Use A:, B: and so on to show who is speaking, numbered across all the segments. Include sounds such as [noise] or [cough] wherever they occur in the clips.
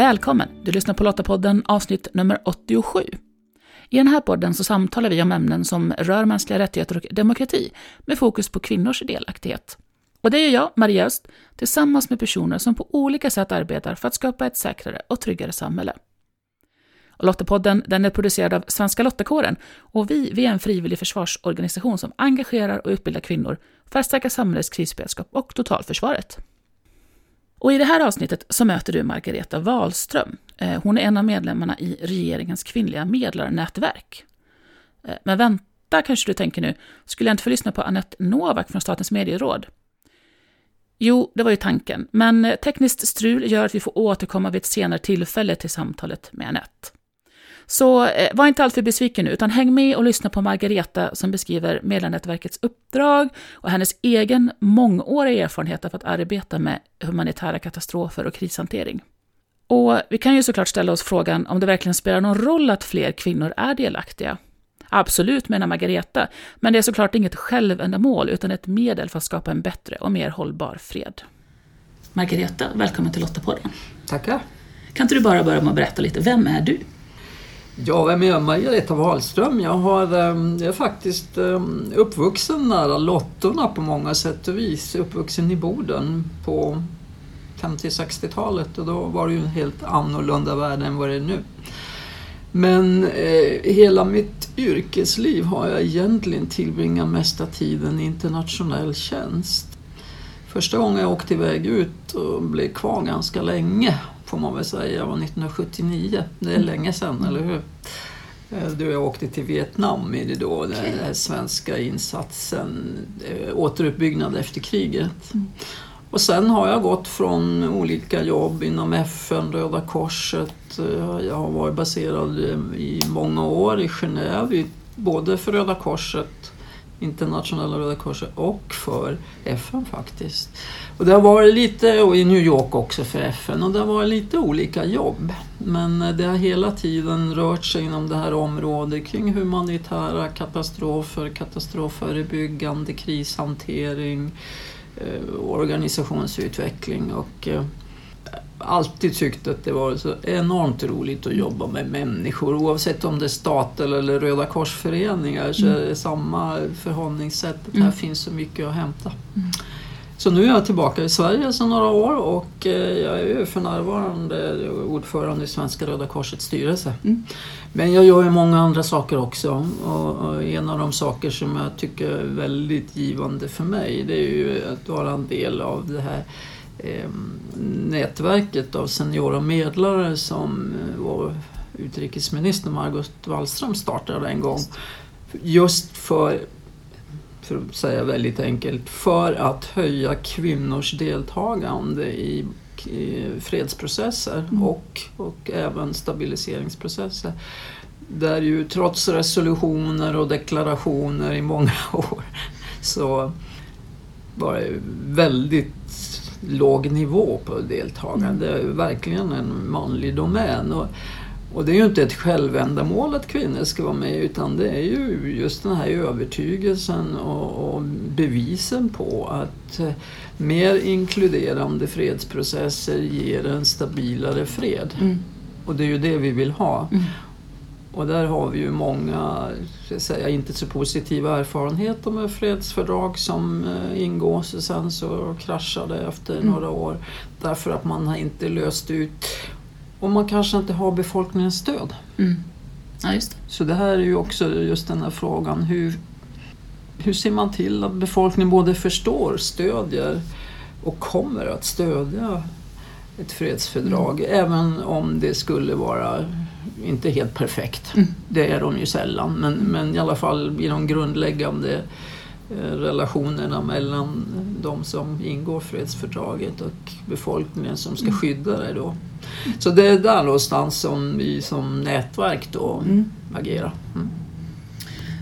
A: Välkommen! Du lyssnar på Lottapodden avsnitt nummer 87. I den här podden så samtalar vi om ämnen som rör mänskliga rättigheter och demokrati med fokus på kvinnors delaktighet. Och det gör jag, Maria Öst, tillsammans med personer som på olika sätt arbetar för att skapa ett säkrare och tryggare samhälle. Och Lottapodden den är producerad av Svenska Lottakåren och vi, vi är en frivillig försvarsorganisation som engagerar och utbildar kvinnor för att stärka samhällets krisberedskap och totalförsvaret. Och I det här avsnittet så möter du Margareta Wahlström. Eh, hon är en av medlemmarna i regeringens kvinnliga medlarnätverk. Eh, men vänta, kanske du tänker nu, skulle jag inte få lyssna på Annette Novak från Statens medieråd? Jo, det var ju tanken, men eh, tekniskt strul gör att vi får återkomma vid ett senare tillfälle till samtalet med Annette. Så eh, var inte alltför besviken nu, utan häng med och lyssna på Margareta som beskriver Medlarnätverkets uppdrag och hennes egen mångåriga erfarenhet av att arbeta med humanitära katastrofer och krishantering. Och vi kan ju såklart ställa oss frågan om det verkligen spelar någon roll att fler kvinnor är delaktiga. Absolut, menar Margareta, men det är såklart inget självändamål utan ett medel för att skapa en bättre och mer hållbar fred. Margareta, välkommen till Lottapodden.
B: Tackar.
A: Kan inte du bara börja med att berätta lite, vem är du?
B: Ja, vem är jag? Margareta Wahlström. Jag, har, ehm, jag är faktiskt ehm, uppvuxen nära Lottorna på många sätt och vis. Uppvuxen i Boden på 50-60-talet och då var det ju en helt annorlunda värld än vad det är nu. Men eh, hela mitt yrkesliv har jag egentligen tillbringat mesta tiden i internationell tjänst. Första gången jag åkte iväg ut och blev kvar ganska länge får man väl säga, var 1979. Det är mm. länge sedan, eller hur? Eh, då jag åkte till Vietnam i det då, den här svenska insatsen, eh, återuppbyggnad efter kriget. Mm. Och sen har jag gått från olika jobb inom FN, Röda Korset. Eh, jag har varit baserad i många år i Genève, både för Röda Korset internationella Röda Korset och för FN faktiskt. Och det har varit lite, och i New York också för FN, och det har varit lite olika jobb. Men eh, det har hela tiden rört sig inom det här området kring humanitära katastrofer, katastrofförebyggande, krishantering, eh, organisationsutveckling och eh, alltid tyckt att det var så enormt roligt att jobba med människor. Oavsett om det är stat eller Röda korsföreningar så är det samma förhållningssätt. Att här mm. finns så mycket att hämta. Mm. Så nu är jag tillbaka i Sverige sedan några år och eh, jag är för närvarande ordförande i Svenska Röda Korsets styrelse. Mm. Men jag gör ju många andra saker också och en av de saker som jag tycker är väldigt givande för mig det är ju att vara en del av det här nätverket av seniora medlare som eh, vår utrikesminister Margot Wallström startade en gång. Just för, för att säga väldigt enkelt, för att höja kvinnors deltagande i fredsprocesser mm. och, och även stabiliseringsprocesser. Där ju trots resolutioner och deklarationer i många [laughs] år så var det väldigt låg nivå på deltagande. Det är verkligen en manlig domän. Och, och det är ju inte ett självändamål att kvinnor ska vara med utan det är ju just den här övertygelsen och, och bevisen på att eh, mer inkluderande fredsprocesser ger en stabilare fred. Mm. Och det är ju det vi vill ha. Mm. Och där har vi ju många, säga, inte så positiva erfarenheter med fredsfördrag som eh, ingås och sen så kraschade efter mm. några år därför att man har inte löst ut och man kanske inte har befolkningens stöd. Mm.
A: Ja, just det.
B: Så det här är ju också just den här frågan hur, hur ser man till att befolkningen både förstår, stödjer och kommer att stödja ett fredsfördrag mm. även om det skulle vara inte helt perfekt. Mm. Det är de ju sällan men, men i alla fall i de grundläggande eh, relationerna mellan de som ingår fredsfördraget och befolkningen som ska mm. skydda det. Då. Så det är där någonstans som vi som nätverk då mm. agerar. Mm.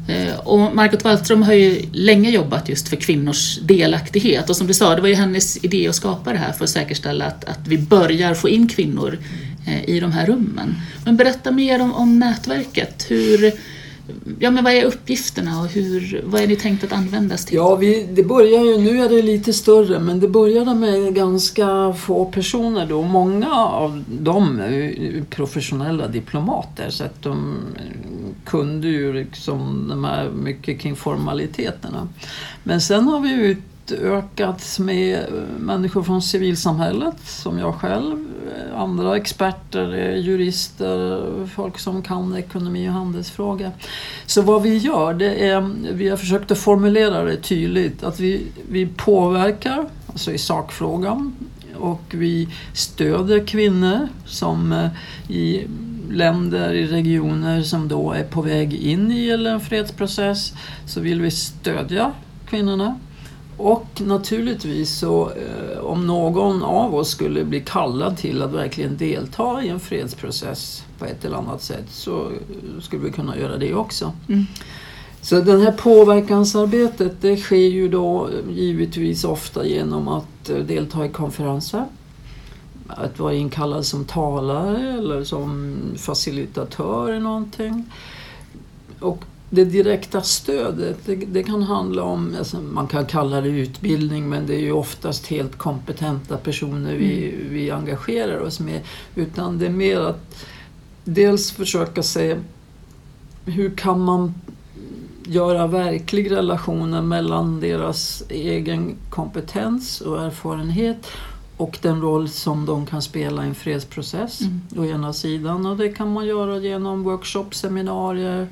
A: Eh, och Margot Wallström har ju länge jobbat just för kvinnors delaktighet och som du sa, det var ju hennes idé att skapa det här för att säkerställa att, att vi börjar få in kvinnor Eh, i de här rummen. Men berätta mer om, om nätverket. Hur, ja, men vad är uppgifterna och hur, vad är det tänkt att användas till?
B: Ja, vi, det börjar ju, nu är det lite större, men det började med ganska få personer då. Många av dem är professionella diplomater så att de eh, kunde ju liksom de här mycket kring formaliteterna. Men sen har vi utökats med människor från civilsamhället som jag själv, andra experter, jurister, folk som kan ekonomi och handelsfrågor. Så vad vi gör, det är, vi har försökt att formulera det tydligt, att vi, vi påverkar, alltså i sakfrågan, och vi stöder kvinnor som eh, i länder, i regioner som då är på väg in i en fredsprocess så vill vi stödja kvinnorna. Och naturligtvis så eh, om någon av oss skulle bli kallad till att verkligen delta i en fredsprocess på ett eller annat sätt så skulle vi kunna göra det också.
A: Mm.
B: Så det här påverkansarbetet det sker ju då givetvis ofta genom att eh, delta i konferenser. Att vara inkallad som talare eller som facilitatör i någonting. Och det direkta stödet, det, det kan handla om, alltså man kan kalla det utbildning men det är ju oftast helt kompetenta personer vi, vi engagerar oss med. Utan det är mer att dels försöka se hur kan man göra verklig relationer mellan deras egen kompetens och erfarenhet och den roll som de kan spela i en fredsprocess
A: Mm.
B: å ena sidan. Och det kan man göra genom workshops, seminarier,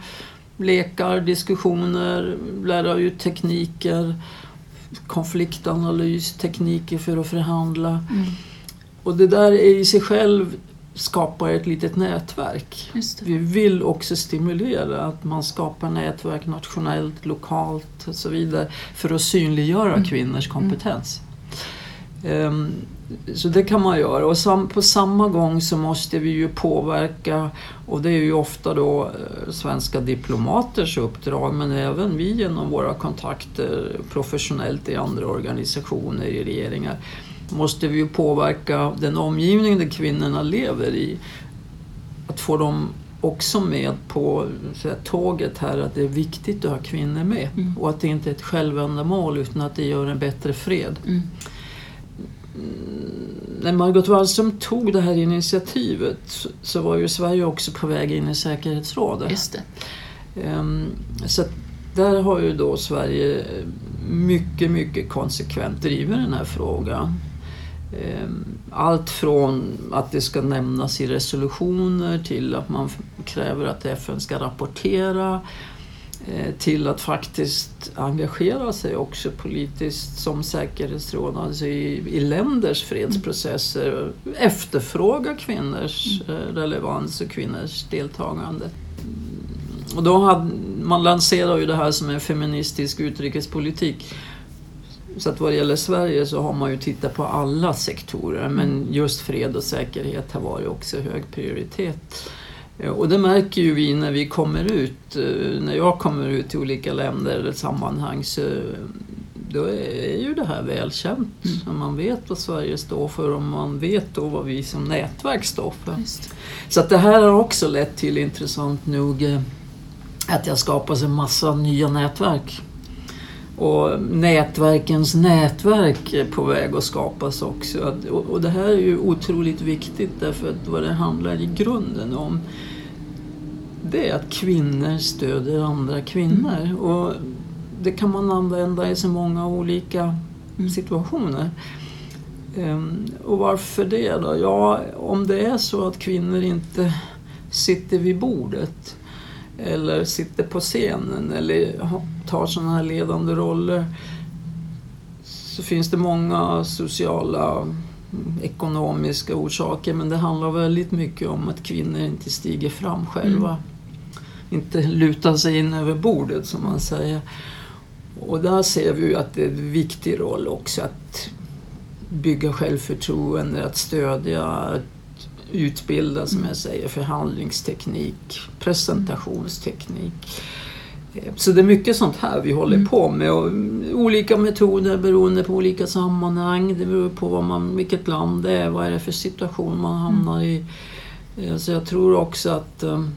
B: lekar, diskussioner, lära ut tekniker, konfliktanalys, tekniker för att förhandla.
A: Mm.
B: Och det där är i sig själv skapar ett litet nätverk. Vi vill också stimulera att man skapar nätverk nationellt, lokalt och så vidare för att synliggöra
A: Mm.
B: kvinnors kompetens. Ehm, Så det kan man göra och sam, på samma gång så måste vi ju påverka och det är ju ofta då eh, svenska diplomaters uppdrag men även vi genom våra kontakter professionellt i andra organisationer, i regeringar måste vi ju påverka den omgivning där kvinnorna lever i. Att få dem också med på här, tåget här att det är viktigt att ha kvinnor med
A: Mm.
B: och att det inte är ett självändamål utan att det gör en bättre fred.
A: Mm.
B: När Margot Wallström tog det här initiativet så- var ju Sverige också på väg in i säkerhetsrådet.
A: Just det.
B: Ehm, Så där har ju då Sverige mycket, mycket konsekvent drivit den här frågan. Ehm, Allt från att det ska nämnas i resolutioner till att man kräver att FN ska rapportera eh, till att faktiskt engagera sig också politiskt som säkerhetsråd, alltså i, i länders fredsprocesser, efterfråga kvinnors eh, relevans och kvinnors deltagande. Och då hade, man lanserar ju det här som en feministisk utrikespolitik. Så att vad det gäller Sverige så har man ju tittat på alla sektorer men just fred och säkerhet har varit också hög prioritet. Eh, Och det märker ju vi när vi kommer ut, eh, när jag kommer ut till olika länder eller sammanhang så då är ju det här välkänt.
A: Mm.
B: Man vet vad Sverige står för och man vet då vad vi som nätverk står för. Så att det här har också lett till, intressant nog, eh, att det har skapats en massa nya nätverk. Och nätverkens nätverk är på väg att skapas också. Och det här är ju otroligt viktigt därför att vad det handlar i grunden om det är att kvinnor stöder andra kvinnor. Och det kan man använda i så många olika
A: Mm.
B: situationer. Ehm, och varför det då? Ja, om det är så att kvinnor inte sitter vid bordet eller sitter på scenen eller tar sådana här ledande roller så finns det många sociala, mm, ekonomiska orsaker men det handlar väldigt mycket om att kvinnor inte stiger fram själva. Inte lutar sig in över bordet som man säger. Och där ser vi ju att det är en viktig roll också att bygga självförtroende, att stödja, att utbilda som jag säger förhandlingsteknik, presentationsteknik. Eh, Så det är mycket sånt här vi håller
A: Mm.
B: på med och olika metoder beroende på olika sammanhang. Det beror på vad man, vilket land det är, vad är det för situation man hamnar i. Eh, Så jag tror också att um,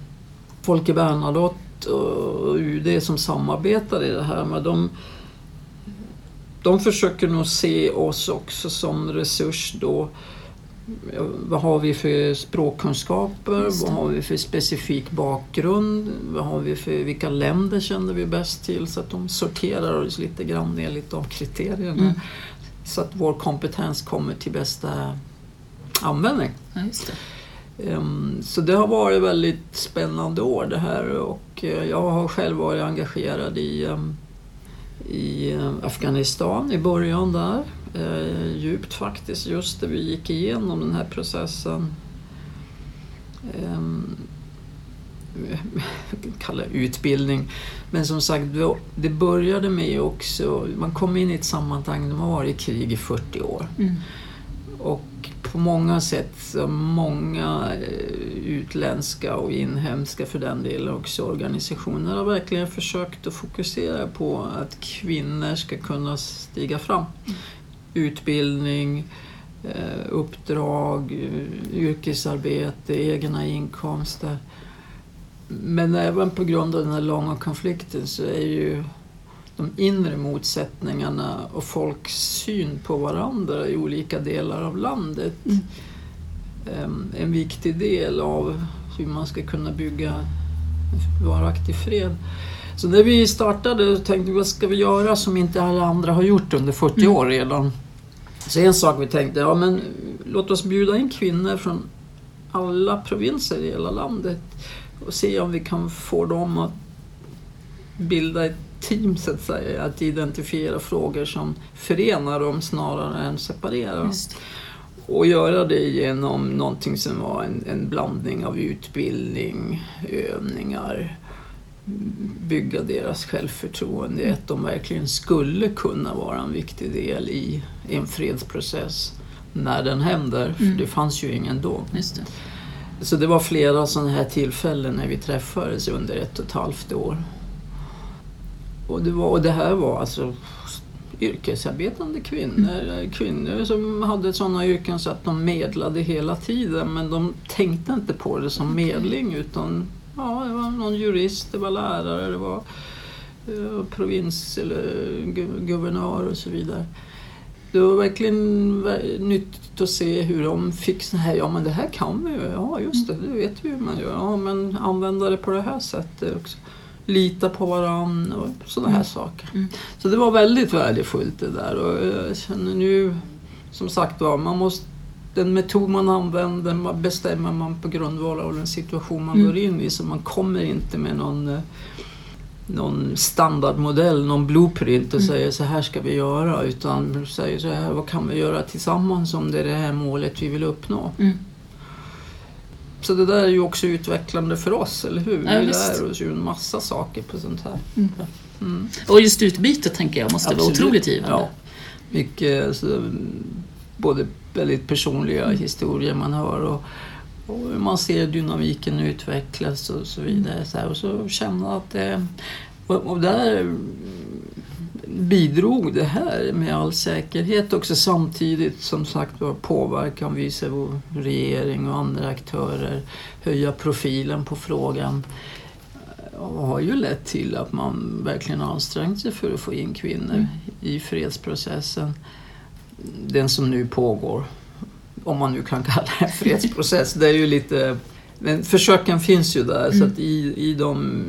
B: Folke Bernadotte och UD som samarbetar i det här. Men de, de försöker nog se oss också som resurs då. Vad har vi för språkkunskaper? Vad har vi för specifik bakgrund? Vad har vi för, vilka länder känner vi bäst till? Så att de sorterar oss lite grann enligt de kriterierna. Mm. Så att vår kompetens kommer till bästa användning.
A: Ja, det.
B: Ehm, så det har varit väldigt spännande år det här och eh, jag har själv varit engagerad i, ehm, i eh, Afghanistan i början där. Eh, djupt faktiskt, just när vi gick igenom den här processen. Ehm, [laughs] kalla utbildning. Men som sagt, det började med också, man kom in i ett sammanhang, de har varit i krig i 40 år. Mm. Och på många sätt så många eh, utländska och inhemska för den delen också organisationer har verkligen försökt att fokusera på att kvinnor ska kunna stiga fram. Utbildning, eh, uppdrag, eh, yrkesarbete, egna inkomster. Men även på grund av den här långa konflikten så är ju de inre motsättningarna och folks syn på varandra i olika delar av landet mm. Ehm, en viktig del av hur man ska kunna bygga varaktig fred. Så när vi startade tänkte vi vad ska vi göra som inte alla andra har gjort under 40 mm. år redan. Så en sak vi tänkte, ja men låt oss bjuda in kvinnor från alla provinser i hela landet och se om vi kan få dem att bilda ett team så att säga, att identifiera frågor som förenar dem snarare än separerar dem. Och göra det genom någonting som var en, en blandning av utbildning, övningar, bygga deras självförtroende, att de verkligen skulle kunna vara en viktig del i en fredsprocess när den händer, för mm. det fanns ju ingen då.
A: Det.
B: Så det var flera sådana här tillfällen när vi träffades under ett och ett halvt år. Och det, var, och det här var alltså yrkesarbetande kvinnor. Mm. Kvinnor som hade sådana yrken så att de medlade hela tiden men de tänkte inte på det som medling utan ja, det var någon jurist, det var lärare, det var eh, provins eller guvernör och så vidare. Det var verkligen nyttigt att se hur de fick så här, ja men det här kan vi ju, ja just det, det vet vi hur man gör, ja men använda det på det här sättet också lita på varandra och sådana här mm. saker. Mm. Så det var väldigt värdefullt det där och jag känner nu som sagt var, man måste den metod man använder bestämmer man på grundval av den situation man mm. går in i så man kommer inte med någon, eh, någon standardmodell, någon blueprint och mm. säger så här ska vi göra utan säger så här, vad kan vi göra tillsammans om det är det här målet vi vill uppnå. Mm. Så det där är ju också utvecklande för oss, eller hur? Ja, vi lär oss ju en massa saker på sånt här. Mm.
A: Mm. Och just utbytet tänker jag måste Absolut. vara otroligt givande. Ja.
B: Mycket, alltså, både väldigt personliga mm. historier man hör och, och man ser dynamiken utvecklas och så vidare. Så här, och så känna att det... Och, och där bidrog det här med all säkerhet också samtidigt som sagt var påverkan visa vår regering och andra aktörer, höja profilen på frågan och har ju lett till att man verkligen ansträngt sig för att få in kvinnor mm. i fredsprocessen. Den som nu pågår, om man nu kan kalla det fredsprocess. det är ju lite, men försöken finns ju där mm. så att i, i de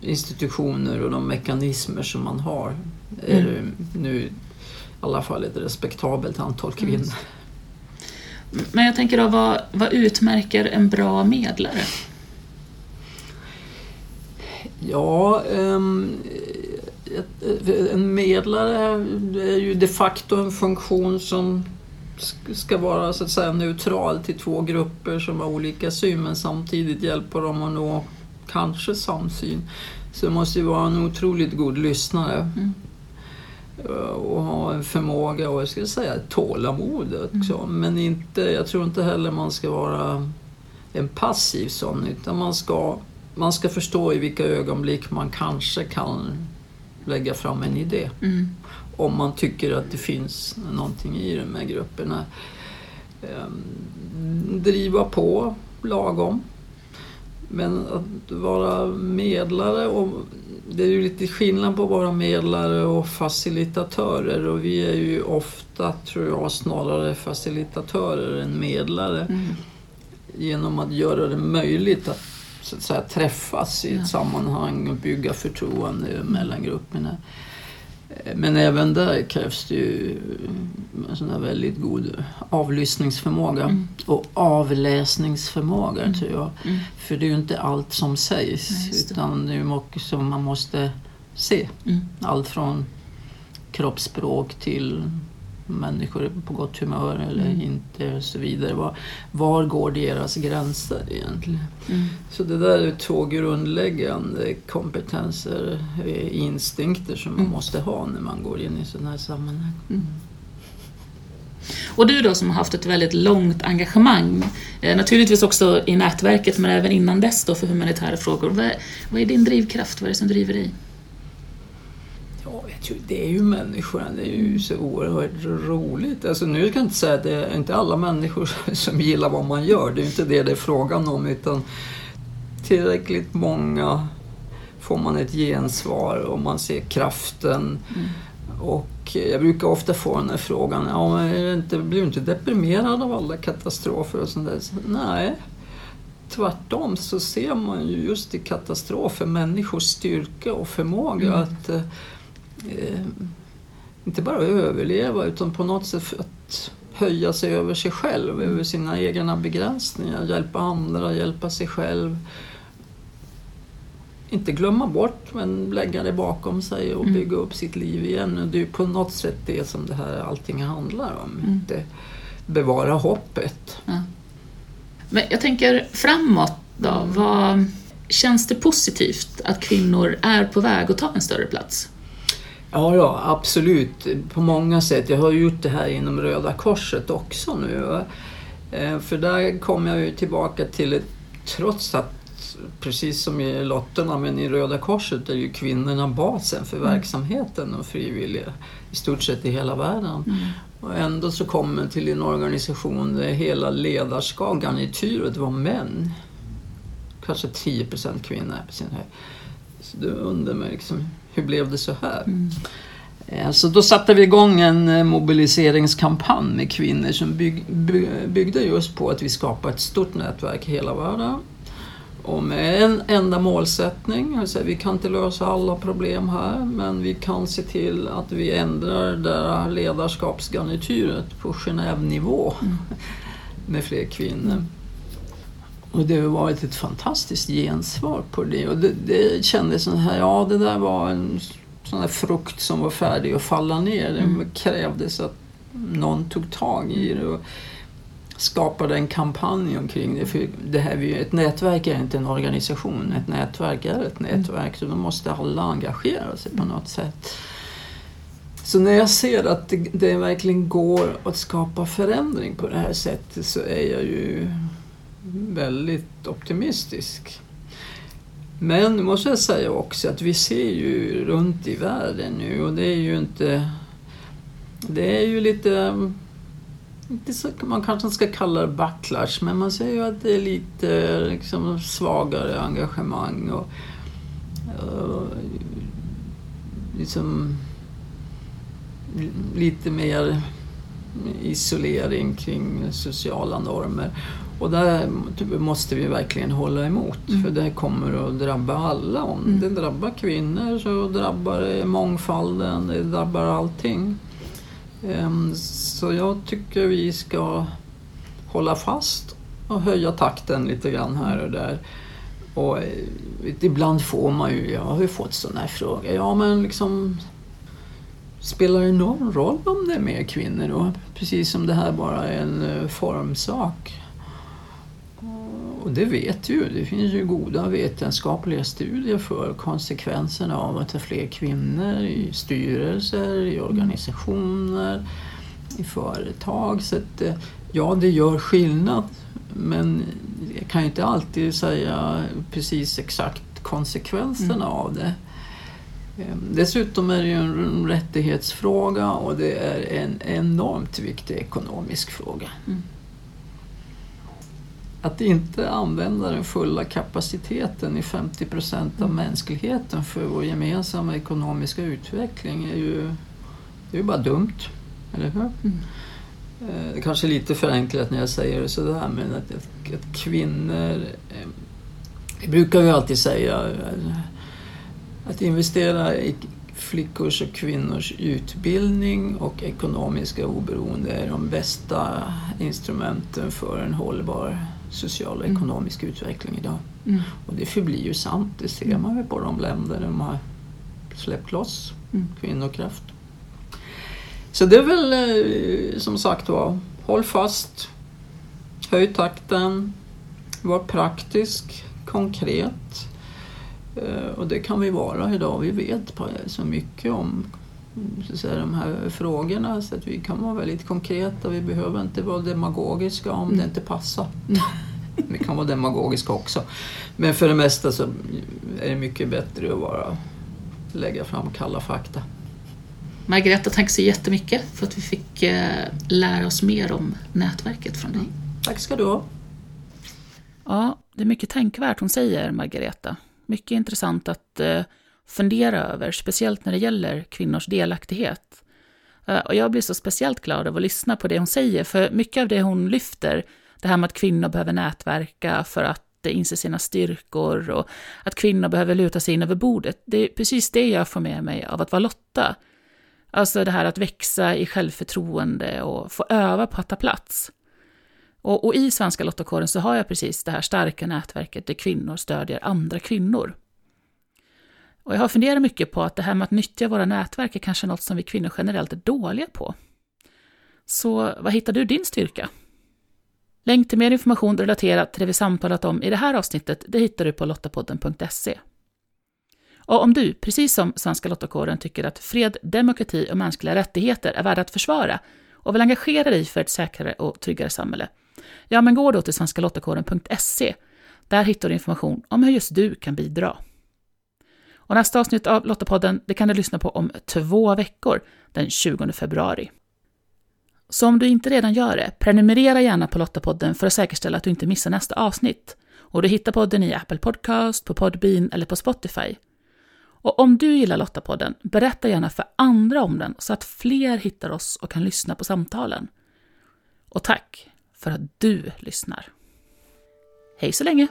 B: institutioner och de mekanismer som man har är det mm. nu i alla fall ett respektabelt antal kvinnor.
A: Mm. Men jag tänker då, vad, vad utmärker en bra medlare?
B: Ja, um, en medlare är ju de facto en funktion som ska vara så att säga neutral till två grupper som har olika syn men samtidigt hjälper dem att nå kanske samsyn. Så det måste ju vara en otroligt god lyssnare. Mm. Och ha en förmåga och jag skulle säga tålamod också. Mm. Men inte, jag tror inte heller man ska vara en passiv sån utan man ska, man ska förstå i vilka ögonblick man kanske kan lägga fram en idé. Mm. Om man tycker att det finns någonting i de här grupperna. Ehm, driva på lagom Men att vara medlare och det är ju lite skillnad på att vara medlare och facilitatörer och vi är ju ofta, tror jag, snarare facilitatörer än medlare. Mm. Genom att göra det möjligt att, så att säga, träffas i ett ja. sammanhang och bygga förtroende mellan grupperna. Men även där krävs det ju en sån här väldigt god avlyssningsförmåga mm. och avläsningsförmåga mm. tror jag. Mm. För det är ju inte allt som sägs Nej, det. utan det är mycket som man måste se. Mm. Allt från kroppsspråk till människor på gott humör eller mm. inte och så vidare. Var, var går deras gränser egentligen? Mm. Så det där är två grundläggande kompetenser, eh, instinkter som man mm. måste ha när man går in i sådana här sammanhang. Mm.
A: Och du då som har haft ett väldigt långt engagemang, eh, naturligtvis också i nätverket men även innan dess då för humanitära frågor. Vad är, vad är din drivkraft? Vad är det som driver dig?
B: Det är ju människorna, det är ju så oerhört roligt. Alltså nu kan jag inte säga att det är inte alla människor [laughs] som gillar vad man gör, det är inte det det är frågan om utan tillräckligt många får man ett gensvar och man ser kraften. Mm. Och jag brukar ofta få den här frågan, ja, men inte, blir du inte deprimerad av alla katastrofer och sånt där? Så, nej, tvärtom så ser man ju just i katastrofer människors styrka och förmåga mm. att eh, inte bara överleva utan på något sätt att höja sig över sig själv, mm. över sina egna begränsningar, hjälpa andra, hjälpa sig själv. Inte glömma bort men lägga det bakom sig och mm. bygga upp sitt liv igen. Det är på något sätt det som det här allting handlar om. Mm. Det, bevara hoppet. Ja.
A: Men jag tänker framåt då. Mm. Vad, känns det positivt att kvinnor är på väg att ta en större plats?
B: Ja, ja, absolut. På många sätt. Jag har gjort det här inom Röda Korset också nu. Eh, för där kom jag ju tillbaka till, ett, trots att precis som i Lotterna, men i Röda Korset är ju kvinnorna basen för mm. verksamheten och frivilliga i stort sett i hela världen. Mm. Och ändå så kom man till en organisation där hela ledarskap, garnityret var män. Kanske 10 procent kvinnor på sin höjd. Så du undrar mig liksom, hur blev det så här? Mm. Eh, så då satte vi igång en eh, mobiliseringskampanj med kvinnor som bygg, byggde just på att vi skapar ett stort nätverk i hela världen. Och med en enda målsättning, alltså vi kan inte lösa alla problem här men vi kan se till att vi ändrar det ledarskapsgarnityret på Genève-nivå mm. [laughs] med fler kvinnor. Och det har varit ett fantastiskt gensvar på det. Och det, det kändes som här, ja det där var en sån här frukt som var färdig att falla ner. Det mm. krävdes att någon tog tag i det och skapade en kampanj omkring det. För det här, ett nätverk är inte en organisation, ett nätverk är ett mm. nätverk. Så då måste alla engagera sig på något sätt. Så när jag ser att det, det verkligen går att skapa förändring på det här sättet så är jag ju väldigt optimistisk. Men nu måste jag säga också att vi ser ju runt i världen nu och det är ju inte... Det är ju lite... man kanske inte ska kalla det backlash, men man ser ju att det är lite liksom, svagare engagemang och, och liksom lite mer isolering kring sociala normer. Och där måste vi verkligen hålla emot mm. för det kommer att drabba alla. Om mm. det drabbar kvinnor så drabbar det mångfalden, det drabbar allting. Um, så jag tycker vi ska hålla fast och höja takten lite grann här och där. Och eh, ibland får man ju, jag har ju fått sådana här frågor, ja men liksom Spelar det någon roll om det är mer kvinnor då? Precis som det här bara är en eh, formsak. Och det vet ju. Det finns ju goda vetenskapliga studier för konsekvenserna av att ha fler kvinnor i styrelser, i organisationer, i företag. Så att, eh, ja, det gör skillnad. Men jag kan ju inte alltid säga precis exakt konsekvenserna mm. av det. Ehm, dessutom är det ju en rättighetsfråga och det är en enormt viktig ekonomisk fråga. Mm. Att inte använda den fulla kapaciteten i 50 procent av
A: Mm.
B: mänskligheten för vår gemensamma ekonomiska utveckling är ju, det är ju bara dumt. Eller hur?
A: Mm.
B: Eh, Det kanske är lite förenklat när jag säger det sådär men att, att, att kvinnor... eh, Det brukar vi alltid säga eh, att investera i flickors och kvinnors utbildning och ekonomiska oberoende är de bästa instrumenten för en hållbar social och
A: Mm.
B: ekonomisk utveckling idag.
A: Mm.
B: Och det förblir ju sant, det ser man ju på de länder där de har släppt loss
A: Mm.
B: kvinnokraft. Så det är väl eh, som sagt var, håll fast, höj takten, var praktisk, konkret. Eh, Och det kan vi vara idag. Vi vet så mycket om mm, så att säga, de här frågorna så att vi kan vara väldigt konkreta. Vi behöver inte vara demagogiska om
A: Mm.
B: det inte passar.
A: Mm. [laughs]
B: Vi kan vara demagogiska också. Men för det mesta så är det mycket bättre att vara, lägga fram kalla fakta.
A: Margareta, tack så jättemycket för att vi fick eh, lära oss mer om nätverket från dig.
B: Tack ska du ha.
A: Ja, det är mycket tänkvärt hon säger, Margareta. Mycket intressant att eh, fundera över, speciellt när det gäller kvinnors delaktighet. Eh, och jag blir så speciellt glad av att lyssna på det hon säger, för mycket av det hon lyfter, det här med att kvinnor behöver nätverka för att inse sina styrkor och att kvinnor behöver luta sig in över bordet, det är precis det jag får med mig av att vara Lotta. Alltså det här att växa i självförtroende och få öva på att ta plats. Och, och i Svenska Lottakåren så har jag precis det här starka nätverket där kvinnor stödjer andra kvinnor. Och jag har funderat mycket på att det här med att nyttja våra nätverk är kanske något som vi kvinnor generellt är dåliga på. Så vad hittar du din styrka? Länk till mer information relaterat till det vi samtalat om i det här avsnittet det hittar du på lottapodden.se. Och om du, precis som Svenska Lottakåren, tycker att fred, demokrati och mänskliga rättigheter är värda att försvara och vill engagera dig för ett säkrare och tryggare samhälle, ja men gå då till svenskalottakåren.se. Där hittar du information om hur just du kan bidra. Och nästa avsnitt av Lottapodden det kan du lyssna på om två veckor, den 20 februari. Så om du inte redan gör det, prenumerera gärna på Lottapodden för att säkerställa att du inte missar nästa avsnitt. Och du hittar podden i Apple Podcast, på Podbean eller på Spotify. Och om du gillar Lottapodden, berätta gärna för andra om den så att fler hittar oss och kan lyssna på samtalen. Och tack för att du lyssnar. Hej så länge!